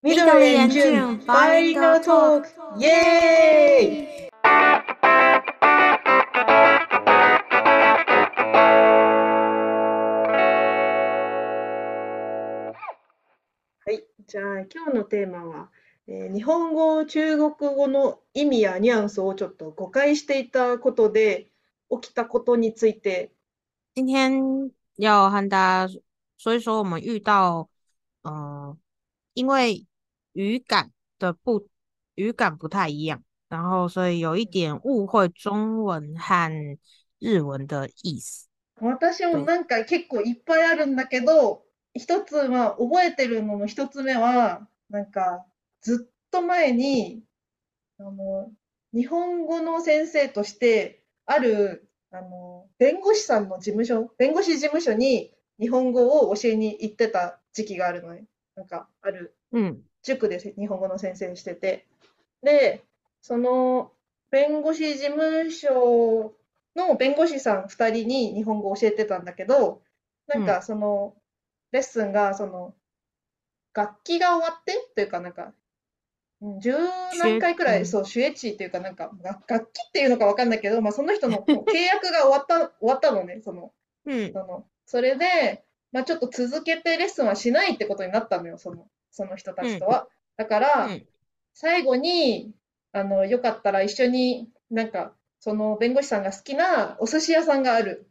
緑眼镜 Bilingual Talk，耶！はい、じゃあ今日のテーマは、えー、日本語、中国語の意味やニュアンスをちょっと誤解していたことで起きたことについて。今天要和大家说一说我们遇到，呃，因为语感的不语感不太一样，然后所以有一点误会中文和日文的意思。私もなんか結構いっぱいあるんだけど、一つは覚えてるのの一つ目は、なんかずっと前に、あの、日本語の先生として、ある、あの、弁護士さんの事務所、弁護士事務所に日本語を教えに行ってた時期があるのね。なんかある。うん。塾で日本語の先生してて、で、その弁護士事務所の弁護士さん2人に日本語を教えてたんだけど、なんかその、レッスンがその楽器が終わってというかなんか十何回くらい、そう、シュエチっていうか、なんか、楽器っていうのかわかんないけど、まあ、その人の 契約が終わった、終わったのね、その、うん、その、それで、まあ、ちょっと続けてレッスンはしないってことになったのよ、その、その人たちとは。だから、最後に、あの、よかったら一緒になんか、その弁護士さんが好きなお寿司屋さんがある。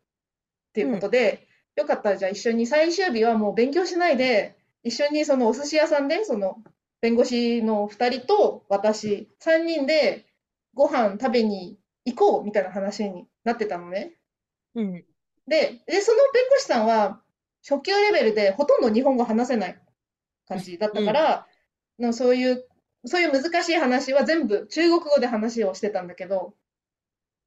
っていうことで、よかったらじゃあ一緒に最終日はもう勉強しないで、一緒にそのお寿司屋さんで、その弁護士の2人と私、3人でご飯食べに行こうみたいな話になってたのね。うん、でで、その弁護士さんは初級レベルでほとんど日本語話せない感じだったから、うん、のそういう、そういう難しい話は全部中国語で話をしてたんだけど、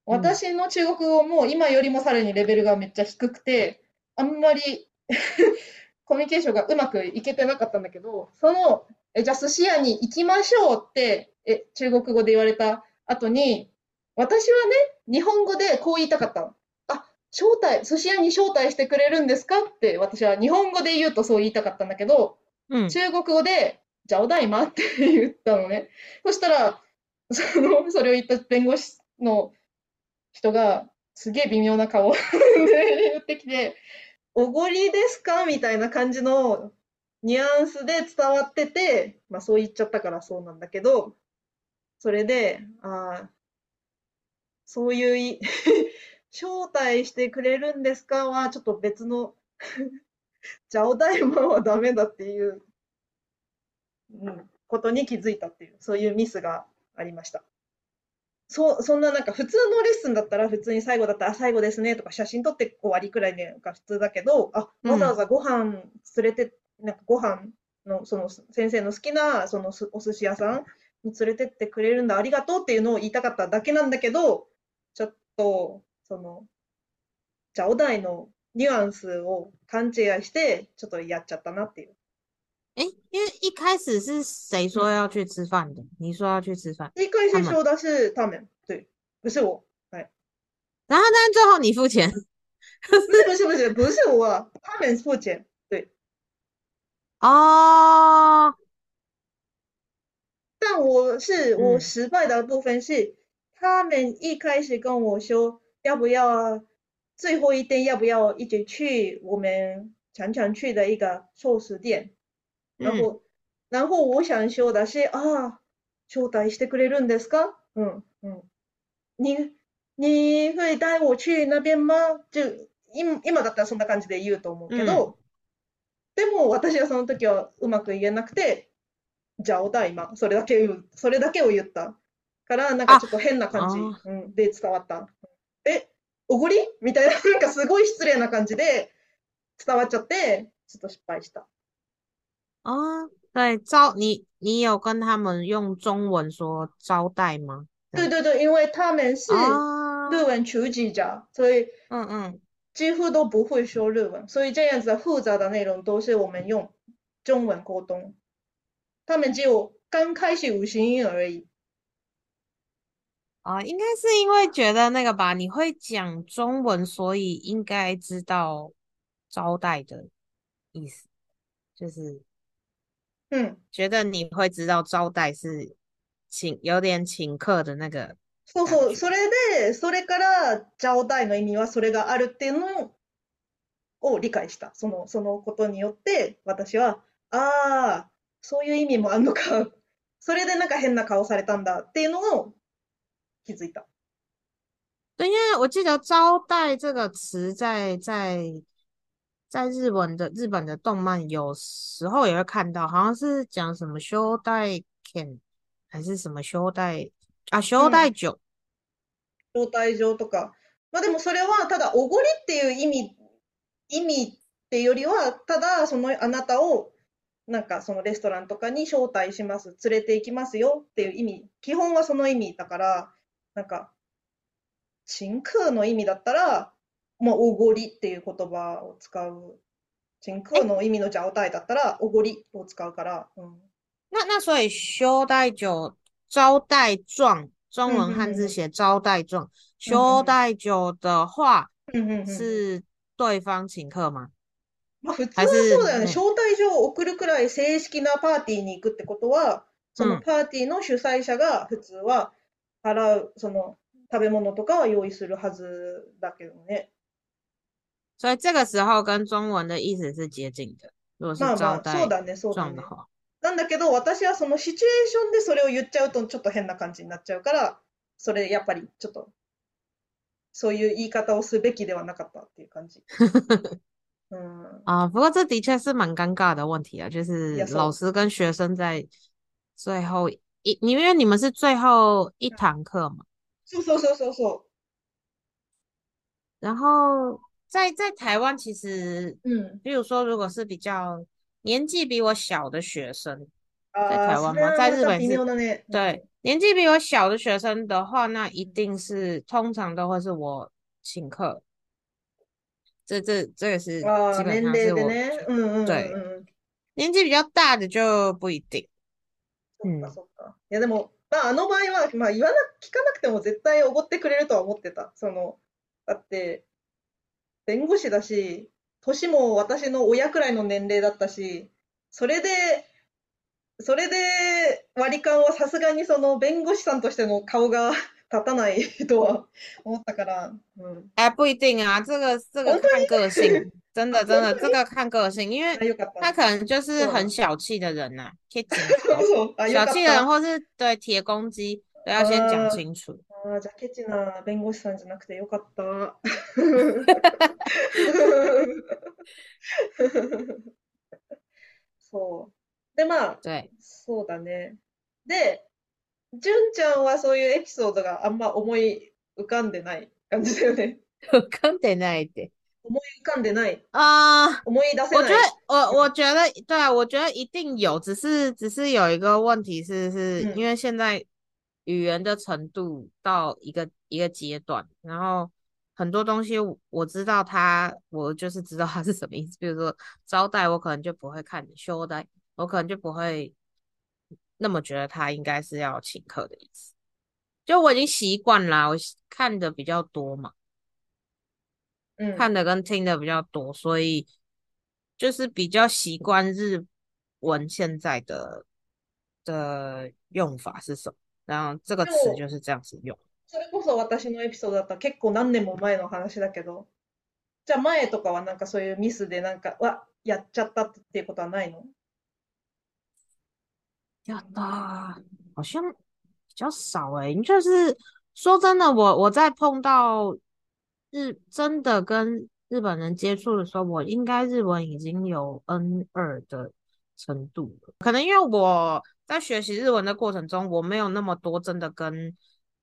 私の中国語も今よりもさらにレベルがめっちゃ低くて、あんまり コミュニケーションがうまくいけてなかったんだけど、その、えじゃあ寿司屋に行きましょうってえ中国語で言われた後に、私はね、日本語でこう言いたかったの。あ、招待、寿司屋に招待してくれるんですかって私は日本語で言うとそう言いたかったんだけど、中国語で、じゃあおだいまって言ったのね。そしたら、その、それを言った弁護士の人が、すげえ微妙な顔で言ってきて、おごりですかみたいな感じのニュアンスで伝わってて、まあそう言っちゃったからそうなんだけど、それで、ああ、そういうい、招待してくれるんですかはちょっと別のじゃあお大魔はダメだっていう、うん、ことに気づいたっていう、そういうミスがありました。そそんななんか普通のレッスンだったら普通に最後だったら最後ですねとか写真撮って終わりくらいが普通だけど、あ、わざわざご飯連れて、なんかご飯のその先生の好きなそのお寿司屋さんに連れてってくれるんだ、ありがとうっていうのを言いたかっただけなんだけど、ちょっと、その、じゃあお題のニュアンスを勘違いして、ちょっとやっちゃったなっていう。哎，因为一开始是谁说要去吃饭的？你说要去吃饭。一开始说的是他们，对，不是我。哎，然后但最后你付钱。不是不是不是不是我，他们付钱。对。哦。但我是我失败的部分是，他们一开始跟我说要不要 最后一天要不要一起去我们常常去的一个寿司店。然后、然後我想说的是、ああ、招待してくれるんですか？うんうん。你、你会带我去那边吗？就今今だったらそんな感じで言うと思うけど、でも私はその時はうまく言えなくて、じゃあおだ今、それだけそれだけを言った。から、なんかちょっと変な感じ、うん、で伝わった。え、おごり？みたいな、なんかすごい失礼な感じで伝わっちゃって、ちょっと失敗した。啊，对，招你，你有跟他们用中文说招待吗？对对对，因为他们是日文初级者，所以嗯嗯，几乎都不会说日文，所以这样子复杂的内容都是我们用中文沟通。他们只有刚开始五行音而已。啊，应该是因为觉得那个吧，你会讲中文，所以应该知道招待的意思，就是。うん。觉得你会知道招待是请有点请客的那个そうそう。感觉。それで、それから、ジャオダイの意味はそれがあるっていうのを理解した。その、そのことによって、私は、ああ、そういう意味もあんのか。それでなんか変な顔されたんだっていうのを気づいた。对，因为我记得“招待”这个词在在在日文的日本的动漫有时候也会看到，好像是讲什么修带 can 还是什么修带啊う修带ん。酒，招待状とか。まあでもそれはただおごりっていう意味、意味っていうよりは、ただそのあなたをなんかそのレストランとかに招待します、連れて行きますよっていう意味、基本はその意味だから、なんか、チ空の意味だったら、まあ、おごりっていう言葉を使う。チ空哎，の意味のじゃおたいだったら、おごりを使うから、うん。那那所以修带酒招待状，中うん、文汉字写招待状，うん、修带酒的話うん、うん、うん、うん。是对方請客吗？まあ普通还はそうだよね。是招待状を送るくらい正式なパーティーに行くってことは、そのうんパーティーの主催者が普通は払う、その食べ物とかは用意するはずだけどね。所以这个时候跟中文的意思是接近的。如果是まあまあ、そうだね、そうだね。なんだけど、私はそのシチュエーションでそれを言っちゃうとちょっと変な感じになっちゃうから、それやっぱりちょっと、そういう言い方をすべきではなかったっていう感じ。うん。啊，不过这的确是蛮尴尬的问题啊，就い是。老师跟学生在最后一，你因为你们是最后一堂课嘛，そうそうそうそうそ然后在在台湾其实，う。うん。比如说如果是比较年纪比我小的学生，在ああ、そ台湾吗？れはまた微在日本是，妙だね。うん。对，年纪比我小的学生的话，那一定是通常都会是我请客，这这这个是基ああ、年本上是我齢でね。觉うんうんうん对，うん。年纪比较大的就不一定。そっか嗯，そっか。 いやでも、まああの場合は、まあ言わな、聞かなくても絶対おごってくれるとは思ってた。その、だって、弁護士だし、年も私の親くらいの年齢だったし、それで、それで割り勘はさすがにその弁護士さんとしての顔が 立たない とは思ったから、うん。哎，不一定啊，这个这个看个性，真的あ、真的，这个看个性，因あ、为。他可能就是很小气的人呐、可以 小气的人，た。或是对铁公鸡都要先讲あ清楚。あー、じゃあケチな弁護士さんじゃなくてよかった。そう。で、まあ、对，そうだね。で、純ちゃんはそういうエピソードがあんま思い浮かんでない感じだよね。看得那一点思い浮かんでない。啊。思い出せ我觉得ない。我うん。我觉得对啊，我觉得一定有，只是只是有一个问题是是因うん。为现在语言的程度到一个一个阶段，然后很多东西我我知道它，我就是知道它是什么意思。比如说招待，我可能就不会看修待，我可能就不会那么觉得他应该是要请客的意思。就我已经习惯啦，我习看的比较多嘛， うん。看的跟听的比较多，所以就是比较习惯日文现在的的用法是什么，然后这个でも、词就是这样子用。それこそ私のエピソードだったら結構何年も前の話だけど、じゃあ前とかはなんかそういうミスでなんか、わ、やっちゃったっていうことはないの要的，好像比较少诶、就是说真的，我我在碰到 日真的跟日本人接触的时候，我应该日文已经有 N 二的程度了。可能因为我在学习日文的过程中，我没有那么多真的跟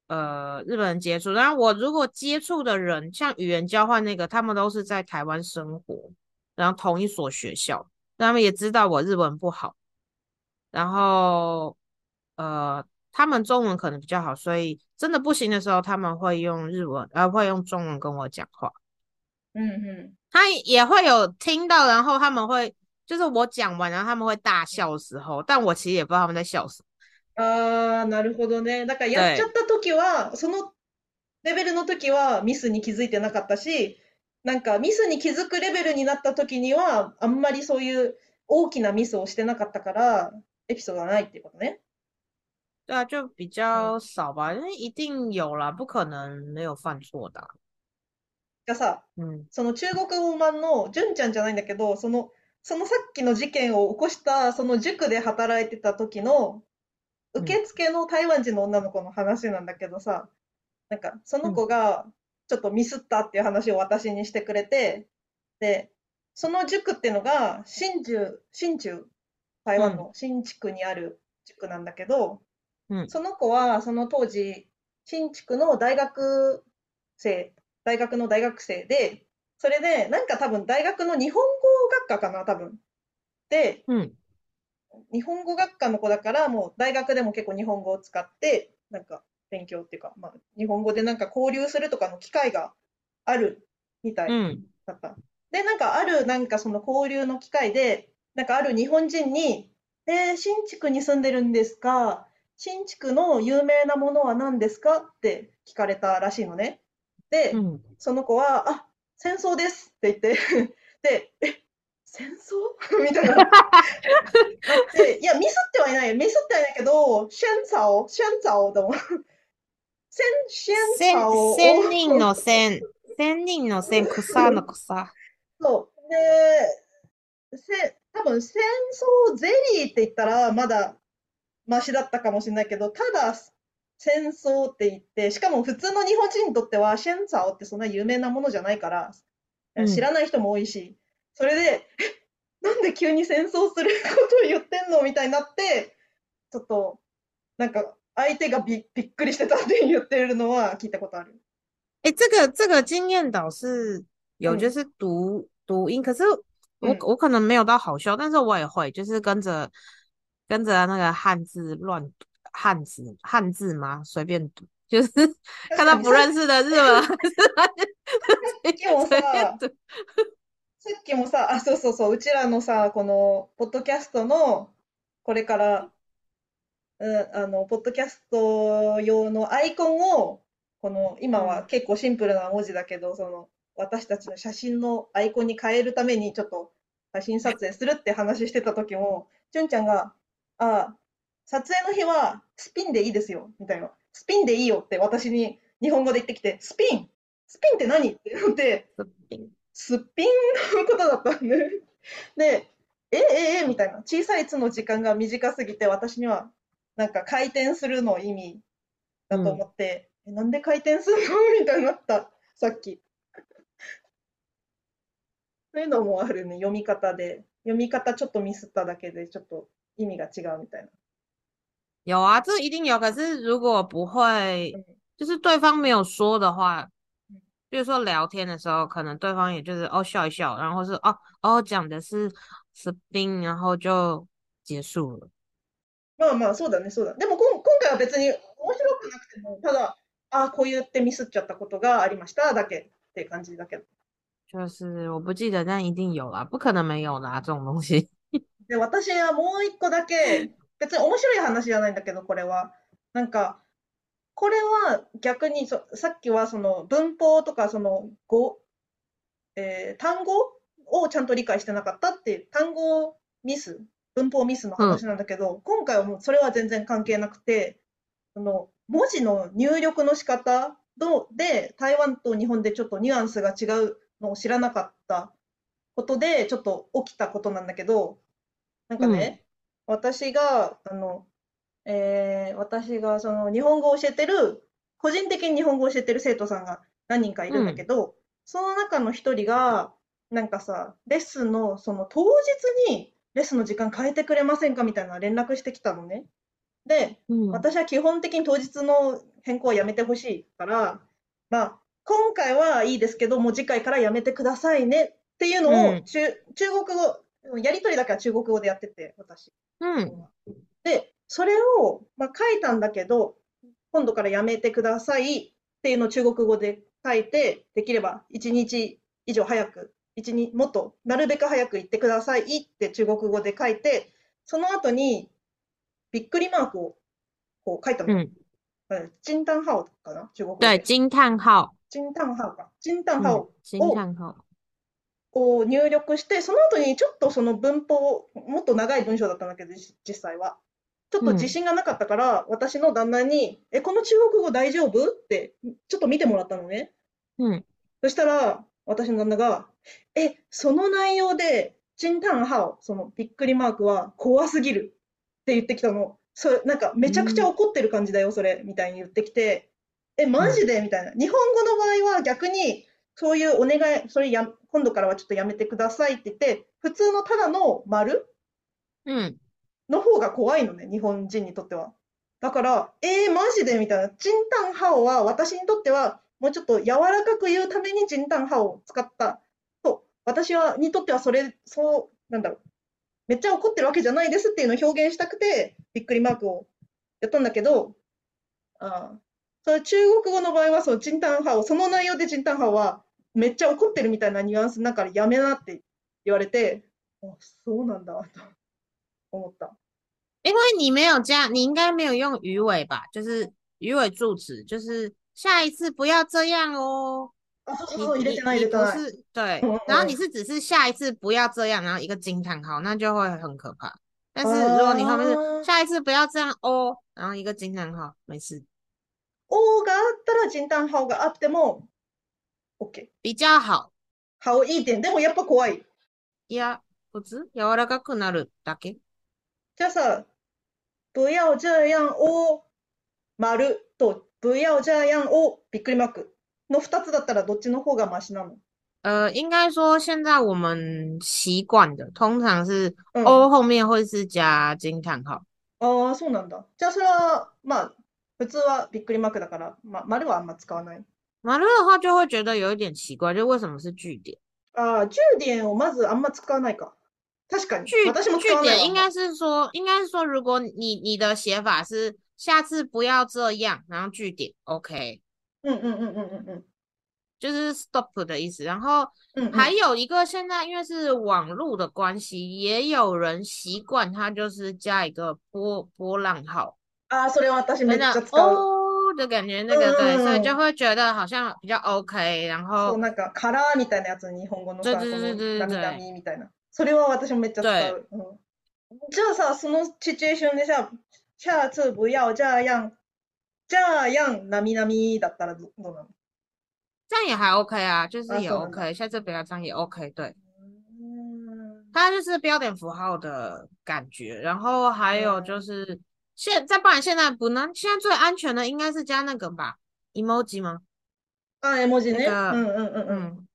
呃日本人接触。然后我如果接触的人，像语言交换那个，他们都是在台湾生活，然后同一所学校，他们也知道我日文不好。然后呃，他们中文可能比较好，所以真的不行的时候，他们会用日文，呃，会用中文跟我讲话。うんうん。他也会有听到，然后他们会就是我讲完，然后他们会大笑的时候，但我其实也不知道他们在笑什么。ああ、なるほどね。だからやっちゃ对，った時は、そのレベルの時はミスに気づいてなかったし、なんかミスに気づくレベルになった時には、あんまりそういう大きなミスをしてなかったから、エピソードがないっていうことね。对啊，就比较少吧，因为一定有啦，不可能没有犯错的啊。じゃあさ、嗯。その中国語版の純ちゃんじゃないんだけど、その、そのさっきの事件を起こした、その塾で働いてた時の、うん。受付の台湾人の女の子の話なんだけどさ、なんか、その子がちょっとミスったっていう話を私にしてくれて、で、その塾っていうのが、新州、新州、台湾の新地区にある塾なんだけど、嗯その子は、その当時、新地区の大学生、大学の大学生で、それで、なんか多分大学の日本語学科かな、多分。で、嗯日本語学科の子だから、もう大学でも結構日本語を使って、なんか勉強っていうか、まあ、日本語でなんか交流するとかの機会があるみたい嗯だった。で、なんかある、なんかその交流の機会で、なんかある日本人に、えー、新地区に住んでるんですか？新地区の有名なものは何ですか？って聞かれたらしいのね。で、嗯その子は、あ、戦争ですって言って、で、え、戦争？みたいな。で、いや、ミスってはいないよ。ミスってはいないけど、シェンツァオ、シェンツァオだもん。セン、シェンツ千ァオを。千人の千、千人の千、草の草。そう。で、せ、多分戦争ゼリーって言ったらまだマシだったかもしれないけど、ただ戦争って言って、しかも普通の日本人にとってはシェンツァオってそんな有名なものじゃないから、うん知らない人も多いし、それで、え、なんで急に戦争することを言ってんのみたいになって、ちょっと、なんか相手がび、びっくりしてたって言ってるのは聞いたことある。哎，这个这个经验倒是有，嗯就是读读音，可是我嗯我可能没有到好笑，但是我也会，就是跟着跟着那个汉字乱读汉字汉字嘛，随便读，就是 看到不认识的日文 さっきもさ、あ、そうそうそう、うちらのさ、この、ポッドキャストの、これから、うん、あの、ポッドキャスト用のアイコンを、この、今は結構シンプルな文字だけど、その、私たちの写真のアイコンに変えるために、ちょっと、写真撮影するって話してた時も、じゅんちゃんが、あ、撮影の日は、スピンでいいですよ、みたいな。スピンでいいよって私に日本語で言ってきて、スピンスピンって何って言って、すっぴんのことだったんで。で、え、え、え、みたいな。小さい「つ」の時間が短すぎて、私には、なんか回転するの意味だと思って、え、なんで回転するの？みたいになった、さっき。そういうのもあるね、読み方で。読み方ちょっとミスっただけで、ちょっと意味が違うみたいな。有啊，这一定有。可是如果不会嗯，就是对方没有说的话嗯，比如说聊天的时候，可能对方也就是哦笑一笑，然后是哦哦讲的是 spin，然后就结束了。まあまあ、そうだね、そうだ。でもこん今回は別に面白くなくても、ただ、あ、こう言ってミスっちゃったことがありましただけって感じだけど。就是我不记得，但一定有啦，不可能没有啦，这种东西。で、私はもう一個だけ、別に面白い話じゃないんだけど、これは。なんか、これは逆にそ、さっきはその文法とかその語、えー単語をちゃんと理解してなかったっていう、単語ミス、文法ミスの話なんだけど、今回はもうそれは全然関係なくて、その文字の入力の仕方ので、台湾と日本でちょっとニュアンスが違うのを知らなかったことで、ちょっと起きたことなんだけど、なんかね、私が、あの、えー私がその日本語を教えてる、個人的に日本語を教えてる生徒さんが何人かいるんだけど、その中の一人が、なんかさ、レッスンのその当日にレッスンの時間変えてくれませんかみたいな連絡してきたのね。で、嗯私は基本的に当日の変更はやめてほしいから、まあ、今回はいいですけど、もう次回からやめてくださいねっていうのうん。を中、中国語、やりとりだけは中国語でやってて、私。嗯で、それを、まあ、書いたんだけど、今度からやめてくださいっていうのを中国語で書いて、できれば1日以上早く、一日もっとなるべく早く言ってくださいって中国語で書いて、その後にびっくりマークをこう書いたの。嗯，うん惊嘆号かな中国語对，で。惊叹号，惊嘆号か。惊嘆嗯号惊叹号，を入力して、その後にちょっとその文法、もっと長い文章だったんだけど、実際は。ちょっと自信がなかったから、うん、私の旦那に、え、この中国語大丈夫？って、ちょっと見てもらったのね。うん。そしたら、私の旦那が、え、その内容で、チンタンハオ、そのびっくりマークは怖すぎるって言ってきたの。それ、なんかめちゃくちゃ怒ってる感じだよ、それ、みたいに言ってきて、え、マジで？みたいな。日本語の場合は逆に、そういうお願い、それや、今度からはちょっとやめてくださいって言って、普通のただの丸うん。の方が怖いのね、日本人にとっては。だから、えー、マジでみたいな。チンタンハオは私にとっては、もうちょっと柔らかく言うためにチンタンハオを使った。と、私は、にとってはそれ、そう、なんだろう。めっちゃ怒ってるわけじゃないですっていうのを表現したくて、びっくりマークをやったんだけど、あそれ中国語の場合は、そう、チンタンハオ、その内容でチンタンハオは、めっちゃ怒ってるみたいなニュアンスの中でやめなって言われて、あ、そうなんだ、と思った。因为你没有加，你应该没有用鱼尾吧？就是鱼尾助词，就是下一次不要这样哦。你你你不是对，然后你是只是下一次不要这样，然后一个惊叹号，那就会很可怕。但是如果你后面是下一次不要这样哦，然后一个惊叹号，没事。おがあったら惊叹号があっても OK。比较好。好いい点。でもやっぱ怖い。いや、普通柔らかくなるだけ？じゃあさ、不要这样を丸と不要这样をびっくりマークの二つだったらどっちの方がマシなの？呃，应该说现在我们习惯的通常是 O 后面会是加惊叹号。ああ、そうなんだ。じゃあそれは、まあ、普通はびっくりマークだから、まあ、丸はあんま使わない。丸的话就会觉得有一点奇怪，就为什么是句点？ああ、句点をまずあんま使わないか。確かに。句句点应该是说，应该是说，如果你你的写法是下次不要这样，然后句点，OK。嗯嗯嗯嗯嗯嗯，就是 stop 的意思。然后还有一个，现在因为是网络的关系，也有人习惯他就是加一个波波浪号。啊，それは私めっちゃ使う。 的感觉，那个对，所以就会觉得好像比较 OK。然后なんかカラーみたいなやつ日本語のさ、そのなみなみみたいな。それは私もめっちゃ使う。うん、じゃあさ、そのシチュエーションでさ、下次不要这样、这样なみなみだったらどうなの？这样也还 OK 啊，就是也 OK，下次不要这样也 OK，对。它就是标点符号的感觉，然后还有就是。 现再不然现在不能，现在最安全的应该是加那个吧，emoji 吗？あ、絵文字ね。うんうんうんうん。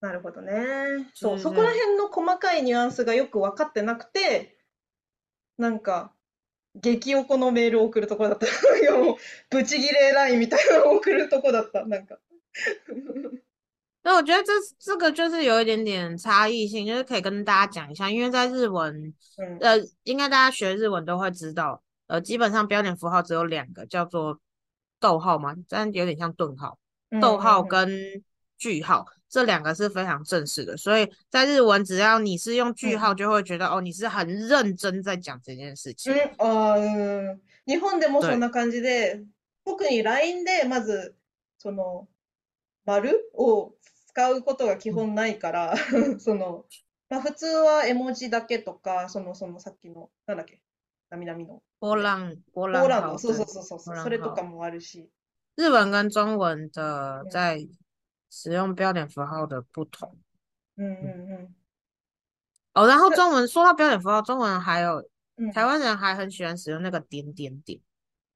なるほどね。そう、そこら辺の細かいニュアンスがよく分かってなくて、なんか、激おこのメールを送るところだった。いやもう、ブチギレラインみたいなのを送るとこだった。なんか。那我觉得这这个就是有一点点差异性，就是可以跟大家讲一下，因为在日文，呃，应该大家学日文都会知道。 呃，基本上标点符号只有两个，叫做逗号嘛，但有点像顿号。逗号跟句号这两个是非常正式的，所以在日文，只要你是用句号，就会觉得哦，你是很认真在讲这件事情。嗯，日本でもそんな感じで、特に LINE でまずその丸を使うことが基本ないから、そのまあ普通は絵文字だけとか、そのそのさっきのなんだっけ。 なみなみの。波浪波浪浪そうそうそうそうそれとかもあるし。日文跟中文的在使用标点符号的不同。嗯嗯嗯。哦，然后中文说到标点符号，中文还有台湾人还很喜欢使用那个点点点，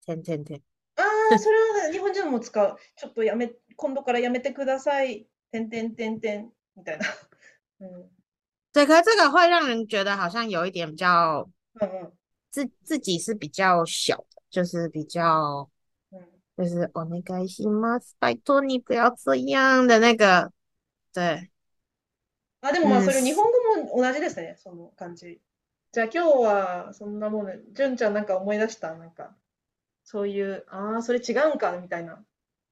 点点点。ああ、それは日本人も使う。ちょっとやめ、今度からやめてください。点点点点みたいな。嗯。对，可是这个会让人觉得好像有一点比较，嗯嗯。 自自己是比较小的，就是比较，嗯，就是哦，那个西吗？拜托你不要这样的那个，对。あ、でもまあそれ日本語も同じですね、その感じ。じゃあ今日はそんなもんね、純ちゃんなんか思い出した？なんか、そういう、ああ、それ違うんか？みたいな。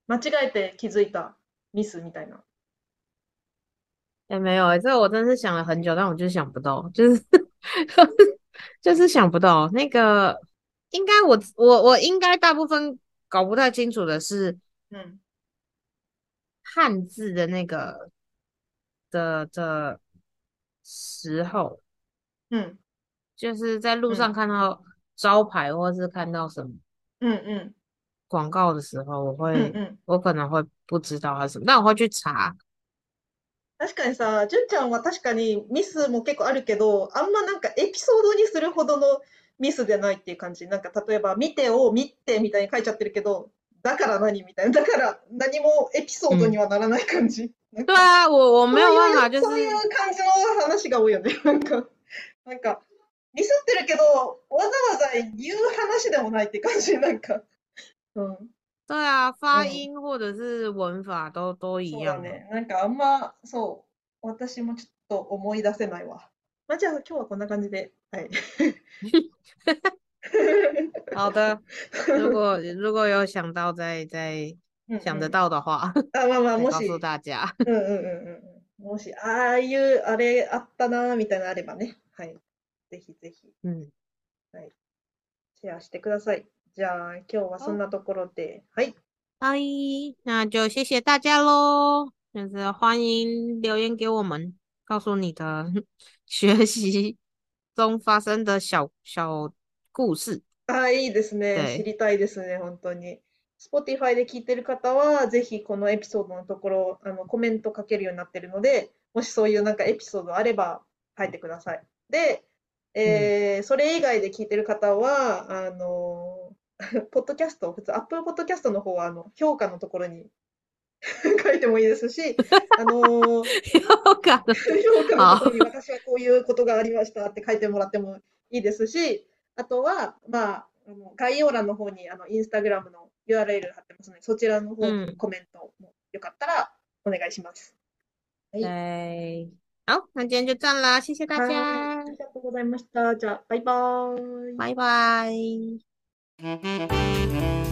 間違えて気づいたミスみたいな。哎，没有哎，这个我真是想了很久，但我就是想不到，就是 就是想不到那个，应该我我我应该大部分搞不太清楚的是，嗯，汉字的那个 的的时候，嗯就是在路上看到招牌或是看到什么うんうん广告的时候，我うん会うん。我可能会不知道它是什么，但我会去查。 確かにさ、純ちゃんは確かにミスも結構あるけど、あんまなんかエピソードにするほどのミスでないっていう感じ。なんか例えば、見てを見てみたいに書いちゃってるけど、だから何みたいな。だから何もエピソードにはならない感じ。なんか对啊，我我没有办法，就是そういう感じの話が多いよね。なんか、なんか、ミスってるけど、わざわざ言う話でもないって感じ。なんか。うん。对啊，发嗯音或者是文法都都一样嘛。そうだね。なんかあんま、そう、私もちょっと思い出せないわ。まあ、じゃあ今日はこんな感じで。はい。好的，如果 如果有想到再再うん想得うん到的话，あ、まあまあ、もし、再告訴大家。うんうんうんうん。もし、ああいう、あれあったな、みたいなのあればね。はい。ぜひぜひ、嗯，シェアしてください。じゃあ、今日はそんなところで。はい。好，那就谢谢大家喽。就是欢迎留言给我们，告诉你的学习中发生的小小故事。ああ、いいですね。はい知りたいですね、本当に。Spotify で聞いてる方は、ぜひこのエピソードのところ、あの、コメント書けるようになってるので、もしそういうなんかエピソードあれば書いてください。で、えーそれ以外で聞いてる方は、あの、ポッドキャスト、普通、Apple ポッドキャストの方は、あの、評価のところに 書いてもいいですし、あの、有感的評価のところに私はこういうことがありましたって書いてもらってもいいですし、あとは、まあ、あの概要欄の方にあのインスタグラムの URL 貼ってますので、そちらの方うん。にコメントもよかったらお願いします。对，好，那今天就这样啦，谢谢大はい、家あ，りがとうございました。じゃあ、バイバーイ。拜 Música